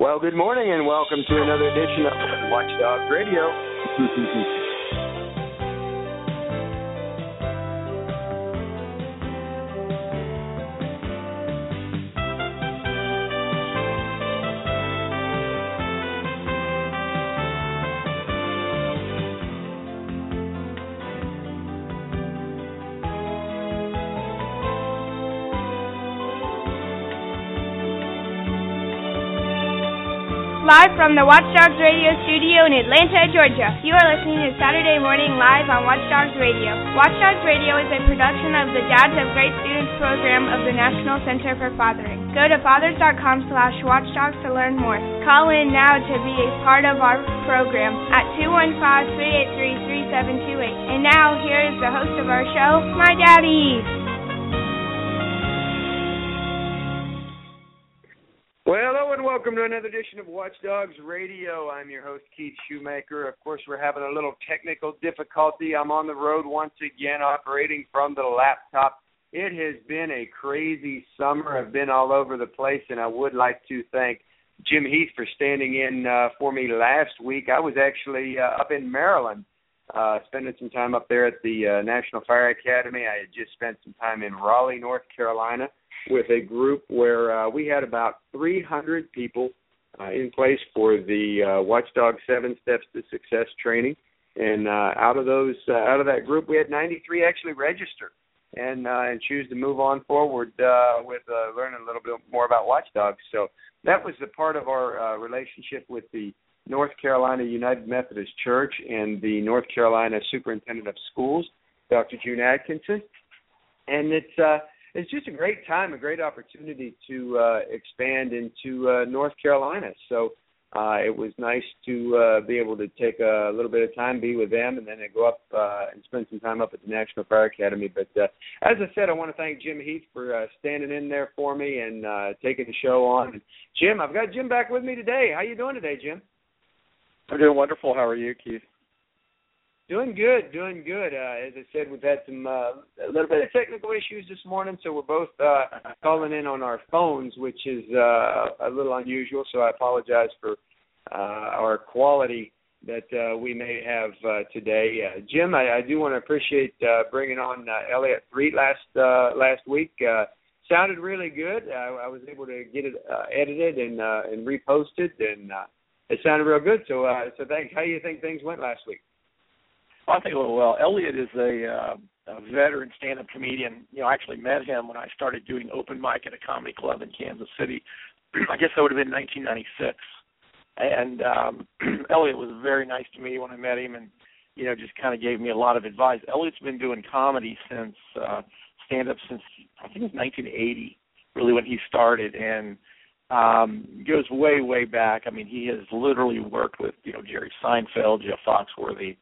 Well, good morning and welcome to another edition of Watchdog Radio. Live from the Watchdogs Radio studio in Atlanta, Georgia. You are listening to Saturday Morning Live on Watchdogs Radio. Watchdogs Radio is a production of the Dads of Great Students program of the National Center for Fathering. Go to fathers.com slash watchdogs to learn more. Call in now to be a part of our program at 215-383-3728. And now, here is the host of our show, my daddy. Well, hello and welcome to another edition of Watchdogs Radio. I'm your host, Keith Shoemaker. Of course, we're having a little technical difficulty. I'm on the road once again, operating from the laptop. It has been a crazy summer. I've been all over the place, and I would like to thank Jim Heath for standing in uh, for me last week. I was actually uh, up in Maryland, uh, spending some time up there at the uh, National Fire Academy. I had just spent some time in Raleigh, North Carolina with a group where uh, we had about 300 people uh, in place for the uh, Watchdog Seven Steps to Success training, and uh, out of those, uh, out of that group, we had 93 actually register and uh, and choose to move on forward uh, with uh, learning a little bit more about Watchdogs. So that was the part of our uh, relationship with the North Carolina United Methodist Church and the North Carolina Superintendent of Schools, Dr. June Atkinson, and it's. Uh, it's just a great time, a great opportunity to uh, expand into uh, North Carolina. So uh, it was nice to uh, be able to take a little bit of time, be with them, and then go up uh, and spend some time up at the National Fire Academy. But uh, as I said, I want to thank Jim Heath for uh, standing in there for me and uh, taking the show on. And Jim, I've got Jim back with me today. How you doing today, Jim? I'm doing wonderful. How are you, Keith? Doing good, doing good. Uh, as I said, we've had some uh, a little bit of technical issues this morning, so we're both uh, calling in on our phones, which is uh, a little unusual. So I apologize for uh, our quality that uh, we may have uh, today. Uh, Jim, I, I do want to appreciate uh, bringing on uh, Elliot Threet last uh, last week. Uh, sounded really good. I, I was able to get it uh, edited and uh, and reposted, and uh, it sounded real good. So uh, so thanks. How do you think things went last week? Well, I think it well. Elliot is a, uh, a veteran stand-up comedian. You know, I actually met him when I started doing open mic at a comedy club in Kansas City. I guess that would have been 1996. And um Elliot was very nice to me when I met him, and you know, just kind of gave me a lot of advice. Elliot's been doing comedy since uh, stand-up since I think it was 1980, really when he started, and um goes way way back. I mean, he has literally worked with you know Jerry Seinfeld, Jeff Foxworthy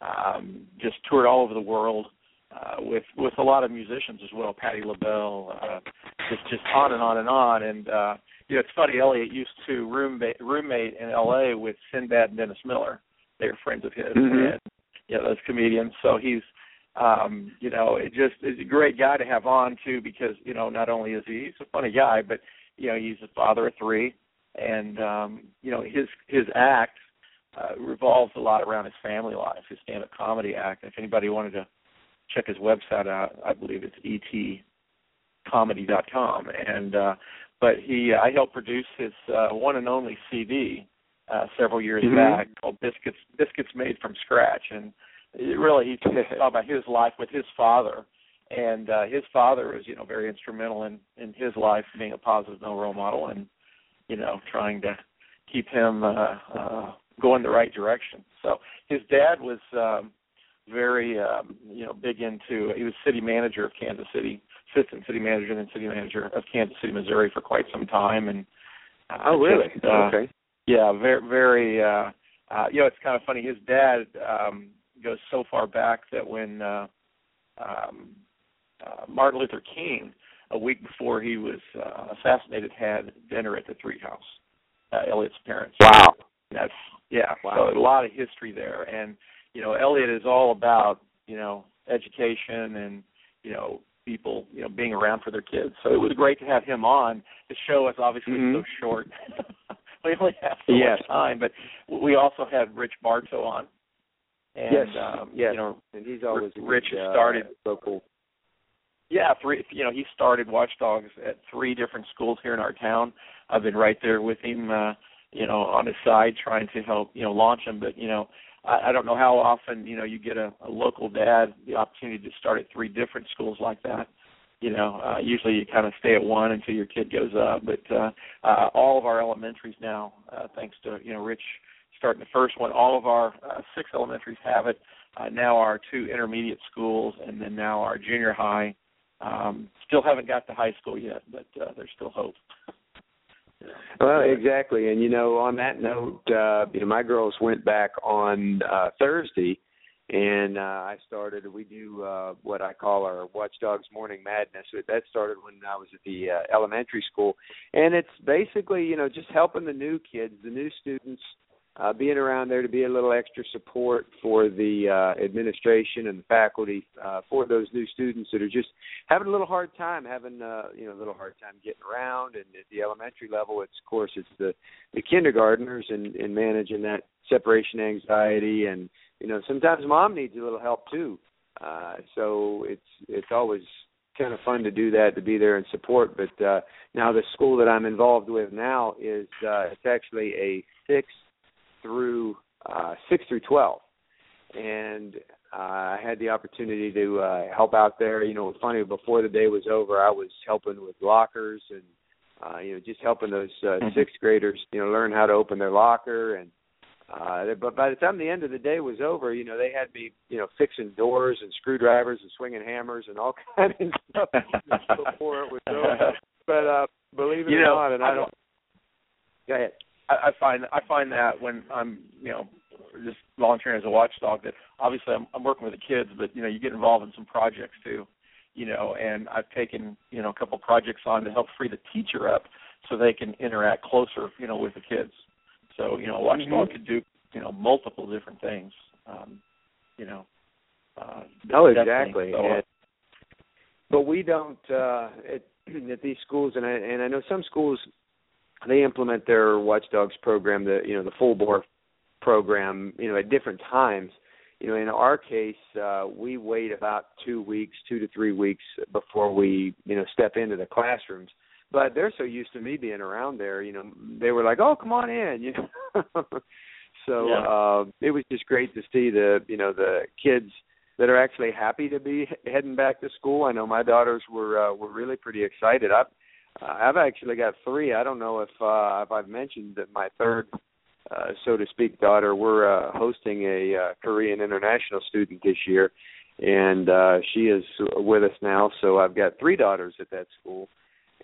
um, just toured all over the world uh, with with a lot of musicians as well, Patti LaBelle, uh, just just on and on and on. And uh, you know, it's funny. Elliot used to roommate roommate in L.A. with Sinbad and Dennis Miller. They were friends of his, mm-hmm. and you know, those comedians. So he's um, you know, it just is a great guy to have on too because you know not only is he he's a funny guy, but you know he's a father of three, and um, you know his his act uh, revolves a lot around his family life, his stand-up comedy act. If anybody wanted to check his website out, I believe it's etcomedy.com. And uh, but he, uh, I helped produce his uh, one and only CD uh, several years mm-hmm. back called Biscuits Biscuits Made from Scratch, and it really he talks about his life with his father. And uh, his father was, you know, very instrumental in in his life, being a positive male role model, and you know, trying to keep him uh, uh, go in the right direction. So his dad was um, very um, you know big into. He was city manager of Kansas City, assistant city manager, and then city manager of Kansas City, Missouri for quite some time. And uh, oh, really? Just, uh, okay. Yeah, very very. Uh, uh, you know, it's kind of funny. His dad um, goes so far back that when uh, um, uh, Martin Luther King, a week before he was uh, assassinated, had dinner at the Threet House. Uh, Elliot's parents. Wow. That's yeah. Wow. So a lot of history there, and you know, Elliot is all about you know education and you know people you know being around for their kids. So it was great to have him on. The show is obviously mm-hmm. so short. we only have so yes. much time. But we also had Rich Bartow on. And, yes, um, yes, you know, and he's always Rich good, has uh, started local. Yeah, three. You know, he started Watchdogs at three different schools here in our town. I've been right there with him, uh, you know, on his side trying to help, you know, launch him. But you know, I, I don't know how often, you know, you get a, a local dad the opportunity to start at three different schools like that. You know, uh, usually you kind of stay at one until your kid goes up. But uh, uh, all of our elementaries now, uh, thanks to you know Rich starting the first one, all of our uh, six elementaries have it. Uh, now our two intermediate schools, and then now our junior high. Um, still haven't got to high school yet, but uh, there's still hope. Well, exactly, and you know, on that note, uh, you know, my girls went back on uh, Thursday, and uh, I started. We do uh, what I call our Watchdogs Morning Madness. That started when I was at the uh, elementary school, and it's basically, you know, just helping the new kids, the new students, uh, being around there to be a little extra support for the uh, administration and the faculty uh, for those new students that are just having a little hard time, having uh, you know a little hard time getting around. And at the elementary level, it's of course it's the the kindergartners and, and managing that separation anxiety, and you know sometimes mom needs a little help too. Uh, so it's it's always kind of fun to do that to be there and support. But uh, now the school that I'm involved with now is uh, it's actually a six through uh, six through twelve, and uh, I had the opportunity to uh, help out there. You know, funny before the day was over, I was helping with lockers and uh, you know just helping those uh, Mhm. sixth graders you know learn how to open their locker and. Uh, but by the time the end of the day was over, you know they had me, you know, fixing doors and screwdrivers and swinging hammers and all kind of stuff before it was over. But uh, believe it You or know, not, and I I don't. Go ahead. I, I find I find that when I'm you know just volunteering as a watchdog that obviously I'm, I'm working with the kids, but you know you get involved in some projects too, you know, and I've taken you know a couple projects on to help free the teacher up so they can interact closer you know with the kids. So you know a watchdog Mhm. could do you know multiple different things, um, you know. Uh, Oh, exactly. So, uh, And, but we don't uh, at, at these schools, and I and I know some schools they implement their watchdogs program, the you know the full bore program, you know at different times. You know, in our case, uh, we wait about two weeks, two to three weeks before we you know step into the classrooms. But they're so used to me being around there, you know, they were like, "Oh, come on in," you know. so Yeah. uh, it was just great to see the you know the kids that are actually happy to be heading back to school. I know my daughters were uh, were really pretty excited. I've uh, I've actually got three. I don't know if uh, if I've mentioned that my third, uh, so to speak, daughter. We're uh, hosting a uh, Korean international student this year, and uh, she is with us now. So I've got three daughters at that school,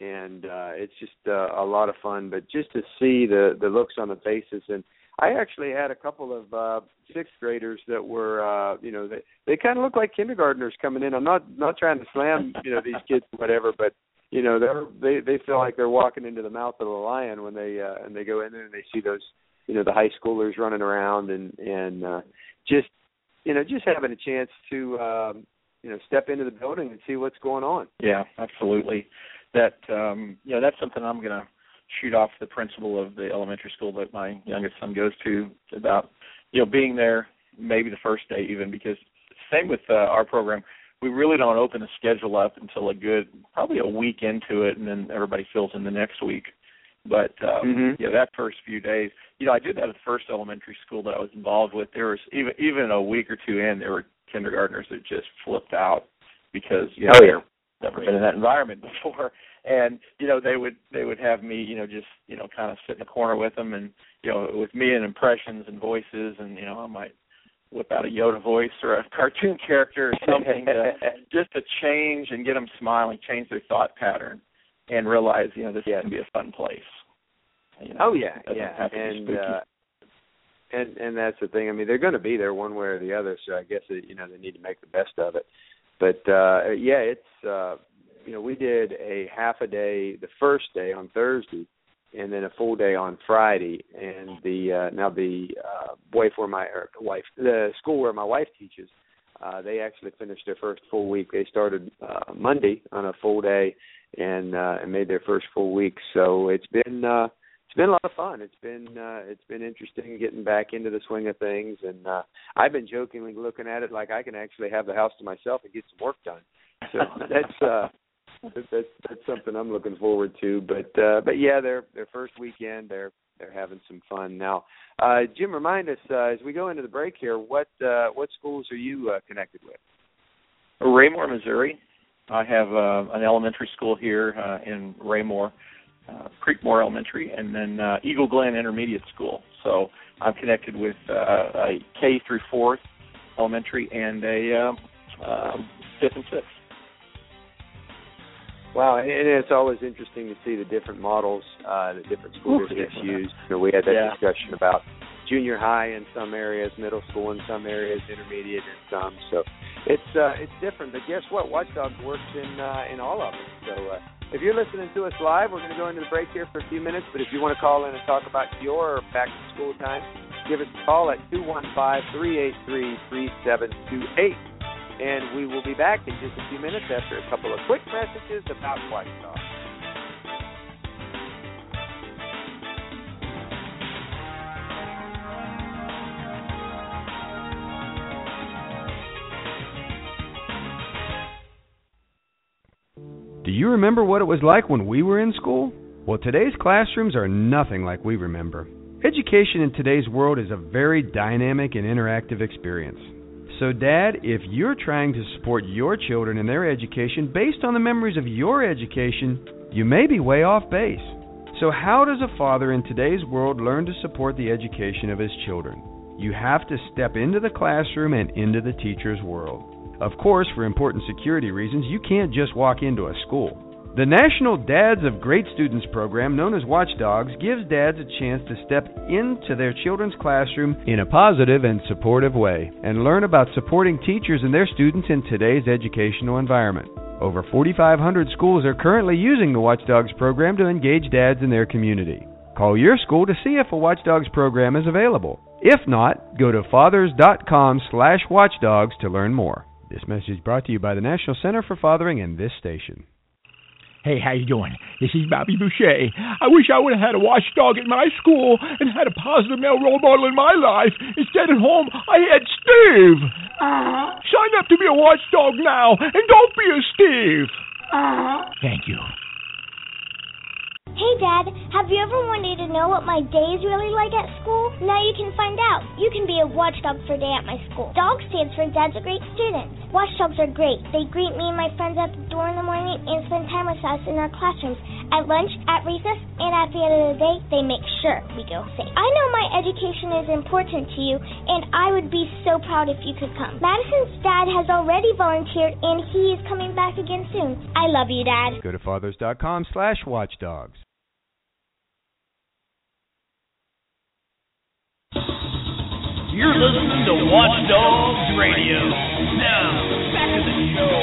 and uh, it's just uh, a lot of fun. But just to see the the looks on the faces and I actually had a couple of uh sixth graders that were uh you know they they kind of look like kindergartners coming in. I'm not not trying to slam you know these kids or whatever, but you know they're they they feel like they're walking into the mouth of a lion when they uh and they go in there and they see those you know the high schoolers running around and and uh just you know just having a chance to um you know step into the building and see what's going on. Yeah, absolutely. That um you know, that's something I'm gonna shoot off the principal of the elementary school that my youngest son goes to about you know being there maybe the first day even because same with uh, our program we really don't open the schedule up until a good probably a week into it and then everybody fills in the next week but um Mhm. yeah that first few days you know i did that at the first elementary school that i was involved with there was even even a week or two in there were kindergartners that just flipped out because you know Oh, yeah. never been in that environment before and you know they would they would have me you know just you know kind of sit in the corner with them and you know with me and impressions and voices and you know i might whip out a yoda voice or a cartoon character or something to, just to change and get them smiling change their thought pattern and realize you know this Yes. can be a fun place you know, Oh yeah, yeah, have to be and uh, and and that's the thing. I mean, they're going to be there one way or the other, so I guess it, you know they need to make the best of it. But uh yeah, it's uh you know we did a half a day the first day on Thursday, and then a full day on Friday. And the uh now the uh wife where my or wife the school where my wife teaches, uh they actually finished their first full week. They started uh Monday on a full day and uh and made their first full week. So it's been uh it's been a lot of fun. It's been uh, it's been interesting getting back into the swing of things, and uh, I've been jokingly looking at it like I can actually have the house to myself and get some work done. So that's uh, that's that's something I'm looking forward to. But uh, but yeah, their their first weekend, they're they're having some fun now. Uh, Jim, remind us uh, as we go into the break here, what uh, what schools are you uh, connected with? Raymore, Missouri. I have uh, an elementary school here uh, in Raymore uh, Creekmore Elementary, and then uh, Eagle Glen Intermediate School. So I'm connected with uh, a K through fourth elementary and a uh, um, fifth and sixth. Wow, and it's always interesting to see the different models uh, that different school districts use. You know, we had that yeah. discussion about junior high in some areas, middle school in some areas, intermediate in some. So it's uh, it's different. But guess what? Watchdog works in uh, in all of them. So uh, if you're listening to us live, we're going to go into the break here for a few minutes. But if you want to call in and talk about your back to school time, give us a call at 215-383-3728. And we will be back in just a few minutes after a couple of quick messages about Watchdog. Do you remember what it was like when we were in school? Well, today's classrooms are nothing like we remember. Education in today's world is a very dynamic and interactive experience. So, Dad, if you're trying to support your children in their education based on the memories of your education, you may be way off base. So, how does a father in today's world learn to support the education of his children? You have to step into the classroom and into the teacher's world. Of course, for important security reasons, you can't just walk into a school. The National Dads of Great Students program, known as Watchdogs, gives dads a chance to step into their children's classroom in a positive and supportive way and learn about supporting teachers and their students in today's educational environment. Over 4,500 schools are currently using the Watchdogs program to engage dads in their community. Call your school to see if a Watchdogs program is available. If not, go to fathers.com/watchdogs to learn more. This message brought to you by the National Center for Fathering and this station. Hey, how you doing? This is Bobby Boucher. I wish I would have had a watchdog at my school and had a positive male role model in my life. Instead, at home, I had Steve. Uh, Sign up to be a watchdog now, and don't be a Steve. Uh, Thank you. Hey, Dad, have you ever wanted to know what my day is really like at school? Now you can find out. You can be a watchdog for day at my school. DOG stands for Dad's a Great Student. Watchdogs are great. They greet me and my friends at the door in the morning and spend time with us in our classrooms, at lunch, at recess, and at the end of the day, they make sure we go safe. I know my education is important to you, and I would be so proud if you could come. Madison's dad has already volunteered, and he is coming back again soon. I love you, Dad. Go to fathers.com slash watchdogs. You're listening to Watchdogs Radio. Now, back to the show.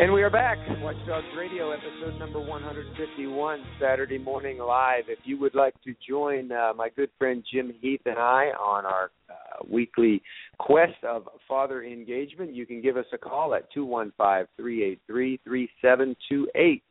And we are back. Watchdogs Radio, episode number 151, Saturday morning live. If you would like to join uh, my good friend Jim Heath and I on our uh, weekly quest of father engagement, you can give us a call at 215 383 3728.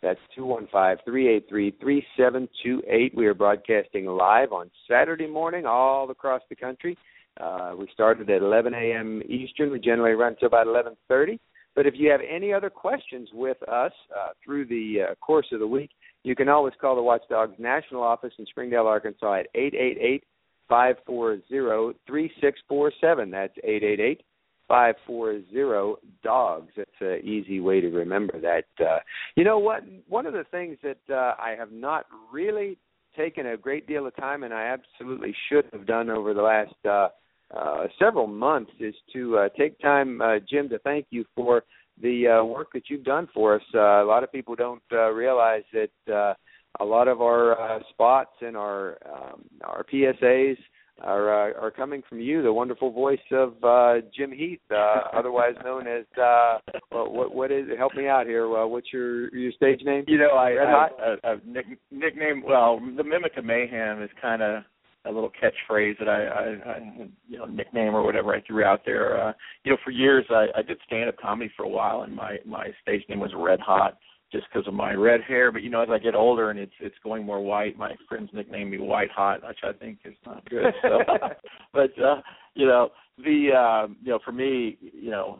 That's 215 383 3728. We are broadcasting live on Saturday morning all across the country. Uh, we started at 11 a.m. Eastern. We generally run until about 11:30. But if you have any other questions with us uh, through the uh, course of the week, you can always call the Watchdogs National Office in Springdale, Arkansas at 888 540 3647. That's eight eight eight five four zero dogs. That's an easy way to remember that. Uh, you know what? One of the things that uh, I have not really taken a great deal of time, and I absolutely should have done over the last uh, uh, several months is to uh, take time, uh, Jim, to thank you for the uh, work that you've done for us. Uh, a lot of people don't uh, realize that uh, a lot of our uh, spots and our um, our PSAs are uh, are coming from you, the wonderful voice of uh, Jim Heath, uh, otherwise known as uh, what what is help me out here? Uh, what's your your stage name? You know, I, Red I, I, I nick, nickname. Well, the Mimic of Mayhem is kind of a little catchphrase that I, I, I you know nickname or whatever I threw out there. Uh, you know, for years I, I did stand up comedy for a while, and my my stage name was Red Hot just because of my red hair. But you know, as I get older and it's it's going more white, my friends nickname me White Hot, which I think is not good. So, but uh, you know, the uh, you know, for me, you know,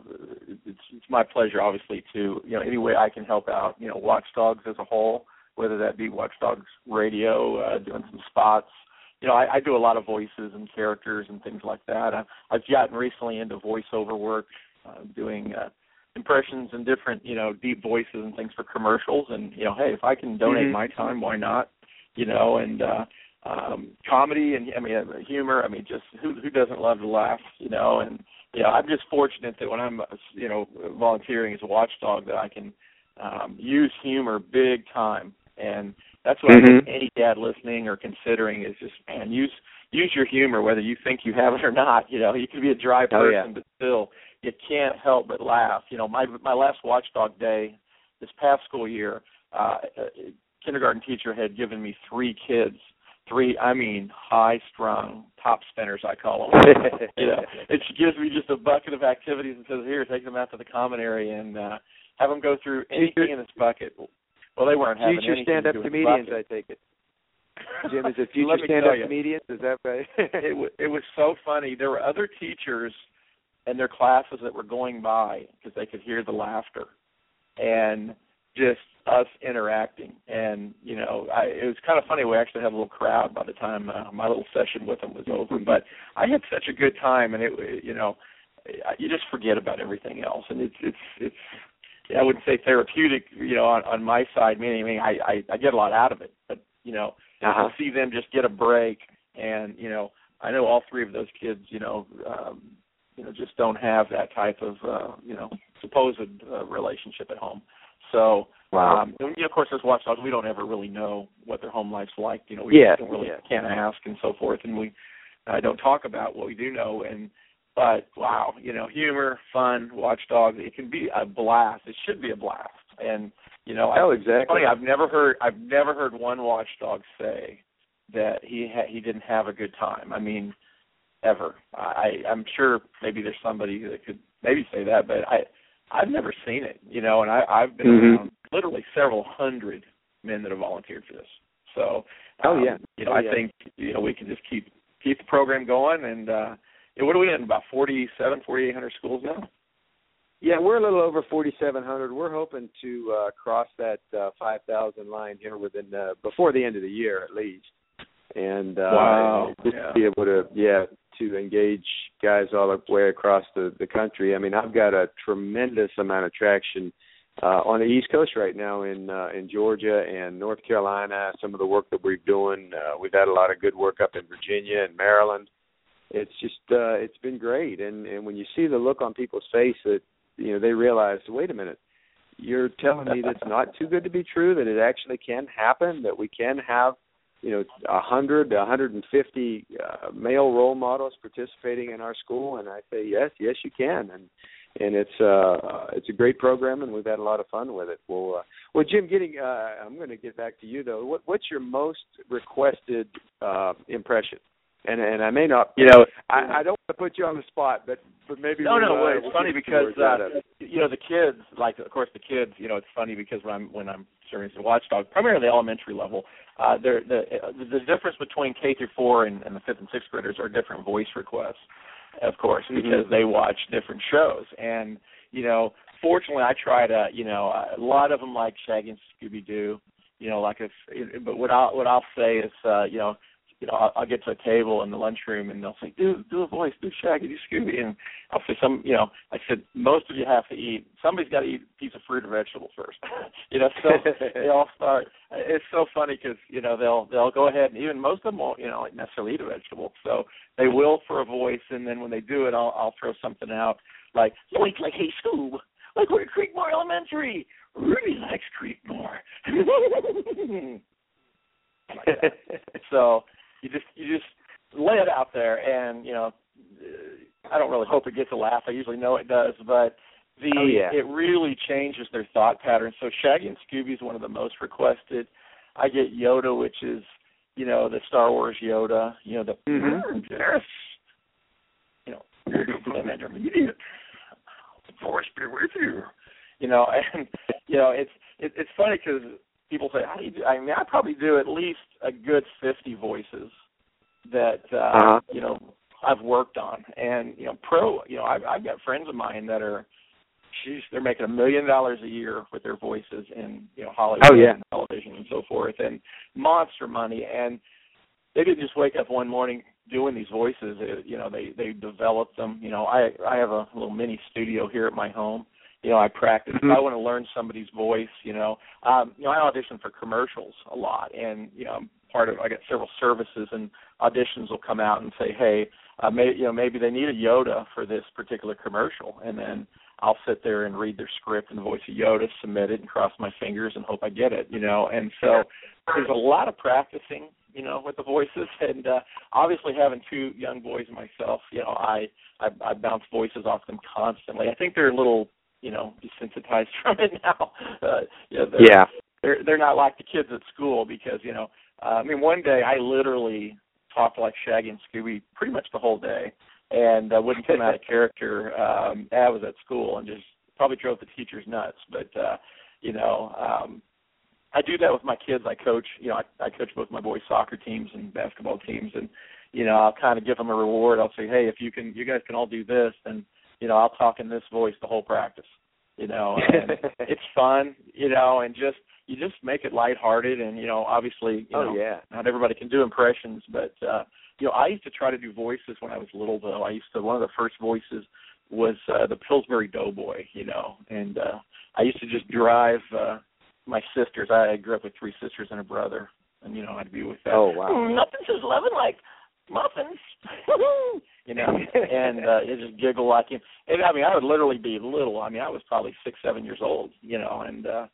it's it's my pleasure, obviously, to you know, any way I can help out, you know, Watchdogs as a whole, whether that be Watchdogs Radio, uh, doing some spots. You know, I, I do a lot of voices and characters and things like that. I, I've gotten recently into voiceover work, uh, doing uh, impressions and different you know deep voices and things for commercials and you know hey if i can donate mm-hmm. my time why not you know and uh um comedy and i mean uh, humor i mean just who who doesn't love to laugh you know and know i'm just fortunate that when i'm you know volunteering as a watchdog that i can um use humor big time and that's what mm-hmm. I think any dad listening or considering is just man use use your humor whether you think you have it or not you know you can be a dry person oh, yeah. but still you can't help but laugh. You know, my my last watchdog day this past school year, uh, a kindergarten teacher had given me three kids, three I mean high strung top spinners I call them. you know, and she gives me just a bucket of activities and says, "Here, take them out to the common area and uh, have them go through anything in this bucket." Well, they weren't having future stand-up comedians. I take it. Jim, is it Let future stand-up tell you. comedians? Is that right? it w- it was so funny. There were other teachers and their classes that were going by because they could hear the laughter and just us interacting and you know I it was kind of funny we actually had a little crowd by the time uh, my little session with them was over but I had such a good time and it you know you just forget about everything else and it's it's it's I wouldn't say therapeutic you know on on my side meaning I mean I I, I get a lot out of it but you know uh-huh. to see them just get a break and you know I know all three of those kids you know um you know just don't have that type of uh, you know supposed uh, relationship at home. So wow. um, and, of course, as watchdogs, we don't ever really know what their home life's like. You know, we yeah, don't really yeah. can't ask and so forth, and we uh, don't talk about what we do know. And but wow, you know, humor, fun, watchdogs, it can be a blast. It should be a blast. And you know, oh, I, exactly. funny, I've never heard I've never heard one watchdog say that he ha- he didn't have a good time. I mean, ever. I I'm sure maybe there's somebody that could maybe say that, but I I've never seen it, you know, and I I've been Mhm. around literally several hundred men that have volunteered for this. So Oh, um, yeah. you know, Oh, I yeah. think you know we can just keep keep the program going and uh yeah, what are we in about forty seven, forty eight hundred schools now? Yeah, we're a little over 4,700. We're hoping to uh, cross that uh, 5,000 line here within uh, before the end of the year, at least. And uh, Wow, just yeah. be able to, yeah, to engage guys all the way across the the country. I mean, I've got a tremendous amount of traction uh, on the East Coast right now in uh, in Georgia and North Carolina. Some of the work that we're doing, uh, we've had a lot of good work up in Virginia and Maryland. It's just uh, it's been great, and and when you see the look on people's face that you know they realize, wait a minute, you're telling me that's not too good to be true, that it actually can happen, that we can have you know a hundred, a hundred and fifty uh, male role models participating in our school, and I say yes, yes you can, and and it's uh it's a great program, and we've had a lot of fun with it. Well, uh, well, Jim, getting uh, I'm going to get back to you though. What, what's your most requested uh, impression? And and I may not, You know, I, I don't want to put you on the spot, but but maybe No, we'll, no, uh, well, it's we'll funny because uh, you know the kids, like of course the kids, you know, it's funny because when I'm when I'm as watchdog, primarily elementary level, uh, there the uh, the difference between K through four and, and the fifth and sixth graders are different voice requests, of course, Mhm. because they watch different shows, and you know, fortunately, I try to, you know, a lot of them like Shaggy and Scooby Doo, you know, like if, but what I what I'll say is, uh, you know, you know, I'll, I'll get to a table in the lunchroom and they'll say, "Do do a voice, do Shaggy, do Scooby," and I'll say, "Some, you know," I said, "Most of you have to eat. Somebody's got to eat a piece of fruit or vegetable first, you know." So they all start. It's so funny because you know they'll they'll go ahead and even most of them won't, you know, like necessarily eat a vegetable. So they will for a voice, and then when they do it, I'll I'll throw something out like like like Hey Scoob, like we're at Creekmore Elementary. Rudy likes Creekmore. like so you just you just lay it out there and you know uh, I don't really hope it gets a laugh. I usually know it does, but the Oh, yeah. it really changes their thought patterns. So Shaggy and Scooby is one of the most requested. I get Yoda, which is you know, the Star Wars Yoda, you know, the Mhm. Daenerys, you know, Commander Immediate, the Force be with you, you know, and you know, it's it, it's funny because people say, how do you do? I mean, I probably do at least a good fifty voices that uh, Uh-huh. you know I've worked on, and you know, pro, you know, I've, I've got friends of mine that are, she's they're making a million dollars a year with their voices in you know Hollywood Oh, yeah. and television and so forth, and monster money, and they didn't just wake up one morning doing these voices. It, you know, they they developed them. You know, I I have a little mini studio here at my home. You know, I practice. If Mhm. I want to learn somebody's voice, you know, um, you know, I audition for commercials a lot, and you know, I'm part of. I got several services, and auditions will come out and say, hey, uh, may, you know, maybe they need a Yoda for this particular commercial, and then I'll sit there and read their script and the voice a Yoda, submit it, and cross my fingers and hope I get it. You know, and so there's a lot of practicing, you know, with the voices, and uh, obviously having two young boys myself, you know, I I, I bounce voices off them constantly. I think they're a little, you know, desensitized from it now. Uh, you know, they're, Yeah. they're they're not like the kids at school because you know, uh, I mean, one day I literally talked like Shaggy and Scooby pretty much the whole day, and uh, wouldn't come out of character. Um, I was at school and just probably drove the teachers nuts, but uh, you know. um I do that with my kids. I coach, you know, I, I coach both my boys' soccer teams and basketball teams, and you know, I'll kind of give them a reward. I'll say, hey, if you can, you guys can all do this, then you know, I'll talk in this voice the whole practice. You know, and it's fun, you know, and just you just make it lighthearted, and you know, obviously, you oh know, yeah. not everybody can do impressions, but uh, you know, I used to try to do voices when I was little. Though I used to one of the first voices was uh, the Pillsbury Doughboy, you know, and uh, I used to just drive. uh my sisters. I grew up with three sisters and a brother, and you know I'd be with them. Oh wow. Mm, nothing says loving like muffins, you know, and uh, you just giggle like him. And I mean, I would literally be little. I mean, I was probably six, seven years old, you know, and uh,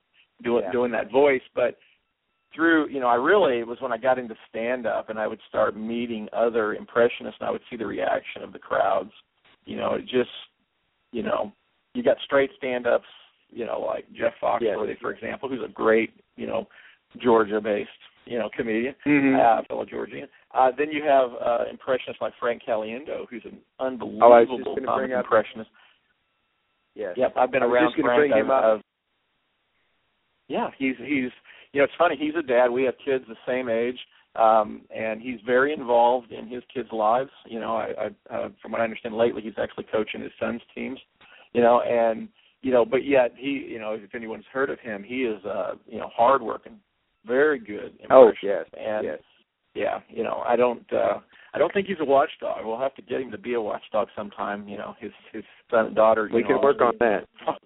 doing Yeah. doing that voice. But through, you know, I really it was when I got into stand up, and I would start meeting other impressionists, and I would see the reaction of the crowds. You know, it just, you know, you got straight stand ups you know, like Jeff Foxworthy, for example, who's a great, you know, Georgia-based, you know, comedian, Mhm. uh, fellow Georgian. Uh, then you have uh, impressionists like Frank Caliendo, who's an Oh, unbelievable gonna up- impressionist. Yes. Yep, I've been around Frank. bring him I've, up. I've- yeah, he's he's you know it's funny. He's a dad. We have kids the same age, um, and he's very involved in his kids' lives. You know, I, I uh, from what I understand lately, he's actually coaching his son's teams. You know, and you know, but yet he, you know, if anyone's heard of him, he is uh, you know, hardworking, very good. Oh yes. and yes. Yeah, you know, I don't uh I don't think he's a watchdog. We'll have to get him to be a watchdog sometime, you know, his his son and daughter. We can work on that.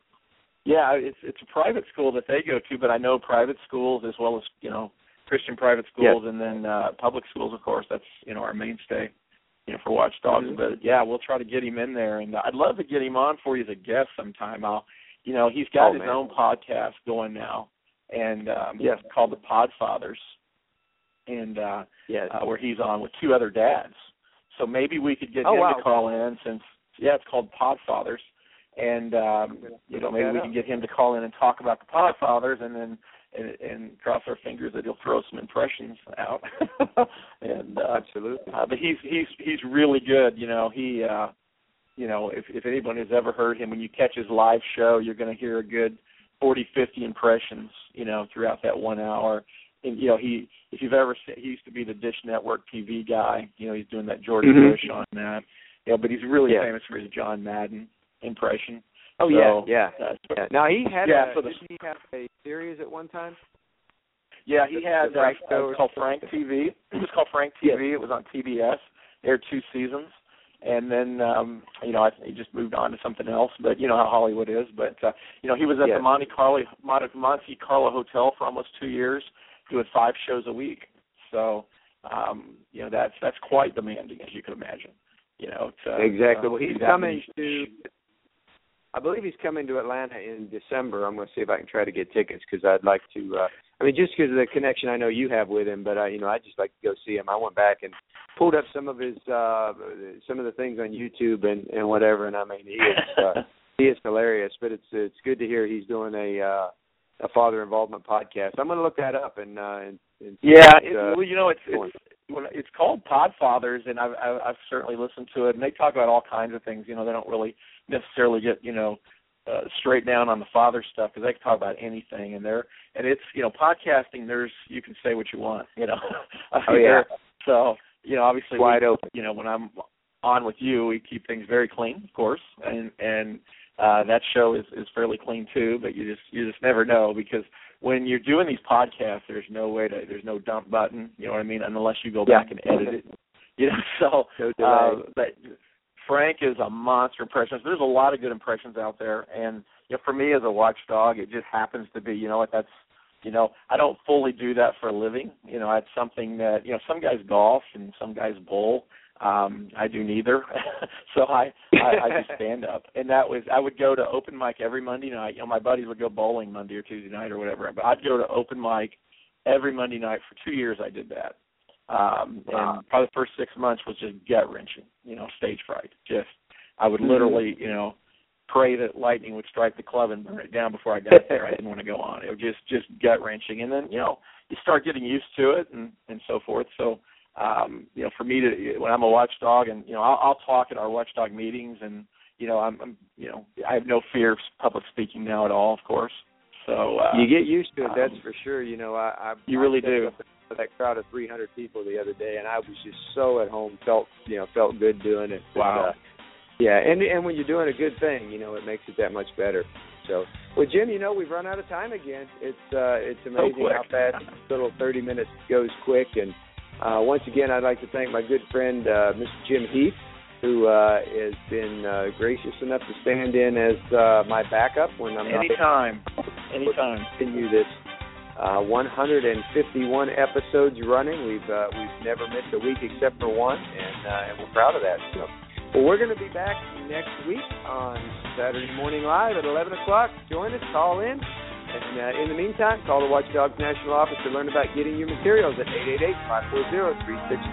Yeah, it's it's a private school that they go to, but I know private schools as well as, you know, Christian private schools and then uh public schools of course, that's, you know, our mainstay, you know, for watchdogs. Mhm. But yeah, we'll try to get him in there and I'd love to get him on for you as a guest sometime. I'll you know, he's got Oh, his man. own podcast going now and um Yes. called the Podfathers. And uh Yes. uh, where he's on with two other dads. So maybe we could get Oh, him wow. to call in since yeah, it's called Podfathers. And um you know, maybe we can get him to call in and talk about the Podfathers and then and, and cross our fingers that he'll throw some impressions out. and uh Absolutely. uh, but he's he's he's really good. You know, he uh you know, if if anyone has ever heard him when you catch his live show, you're going to hear a good forty, fifty impressions, you know, throughout that 1 hour. And you know, he if you've ever seen, he used to be the Dish Network TV guy, you know, he's doing that George Mhm. Bush on that. Know, but he's really Yeah. famous for his John Madden impression. Oh So, yeah, yeah. Uh, yeah. Now he had Yeah, a, so the- didn't he have a series at one time? Yeah, he The- had the uh, uh, show called Frank TV. It was called Frank TV. It was on TBS. Aired two seasons, and then um, you know I, he just moved on to something else. But you know how Hollywood is. But uh, you know he was at Yes. the Monte Carlo Monte, Monte Carlo Hotel for almost two years, doing five shows a week. So um, you know that's that's quite demanding, as you can imagine. You know to, Exactly. uh, Well, he's coming to. I believe he's coming to Atlanta in December. I'm going to see if I can try to get tickets because I'd like to. uh I mean, just because of the connection I know you have with him, but I, you know, I just like to go see him. I went back and pulled up some of his, uh some of the things on YouTube and and whatever, and I mean, he is uh, he is hilarious. But it's it's good to hear he's doing a uh a father involvement podcast. I'm going to look that up and uh and and yeah, it, uh, well, you know, it's it's it's called Podfathers, and I've, I've I've certainly listened to it, and they talk about all kinds of things. You know, they don't really necessarily get you know uh, straight down on the father stuff because they can talk about anything, and they're and it's you know podcasting. There's you can say what you want, you know. oh yeah. So you know, obviously, wide we, open. You know, when I'm on with you, we keep things very clean, of course, and and uh, that show is is fairly clean too. But you just you just never know because when you're doing these podcasts, there's no way to there's no dump button. You know what I mean? Unless you go yeah. back and edit it. You know, so no uh, but Frank is a monster impressionist. There's a lot of good impressions out there, and you know, for me as a watchdog, it just happens to be. You know what? That's you know, I don't fully do that for a living. You know, it's something that you know some guys golf and some guys bowl. Um, I do neither, so I, I I just stand up, and that was I would go to open mic every Monday night. You know, my buddies would go bowling Monday or Tuesday night or whatever, but I'd go to open mic every Monday night for two years. I did that, um, wow. and probably the first six months was just gut wrenching. You know, stage fright. Just I would literally, you know, pray that lightning would strike the club and burn it down before I got there. I didn't want to go on. It was just just gut wrenching, and then you know you start getting used to it and and so forth. So um, you know, for me to when I'm a watchdog, and you know, I'll, I'll talk at our watchdog meetings, and you know, I'm, I'm you know, I have no fear of public speaking now at all, of course. So uh, you get used to it. um, that's for sure. You know, I, I you I really do. That crowd of 300 people the other day, and I was just so at home. Felt you know felt good doing it. Wow. uh, yeah, and and when you're doing a good thing, you know, it makes it that much better. So, well, Jim, you know, we've run out of time again. It's uh, it's amazing quick. how fast this little 30 minutes goes quick. And uh, once again, I'd like to thank my good friend uh, Mr. Jim Heath, who uh, has been uh, gracious enough to stand in as uh, my backup when I'm not Anytime, anytime. To continue this uh, 151 episodes running. We've uh, we've never missed a week except for one, and uh, and we're proud of that. So, well, we're going to be back next week on Saturday Morning Live at 11 o'clock. Join us, call in, and uh, in the meantime, call the Watchdogs National Office to learn about getting your materials at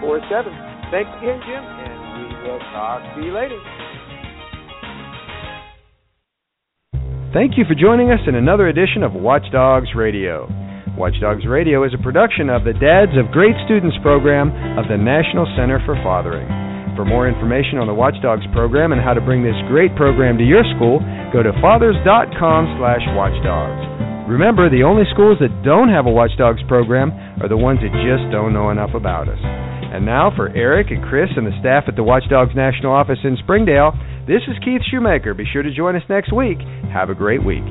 888-540-3647. Thanks again, Jim, and we will talk to you later. Thank you for joining us in another edition of Watchdogs Radio. Watchdogs Radio is a production of the Dads of Great Students program of the National Center for Fathering. For more information on the Watchdogs program and how to bring this great program to your school, go to fathers.com slash watchdogs. Remember, the only schools that don't have a Watchdogs program are the ones that just don't know enough about us. And now for Eric and Chris and the staff at the Watchdogs National Office in Springdale, this is Keith Shoemaker. Be sure to join us next week. Have a great week.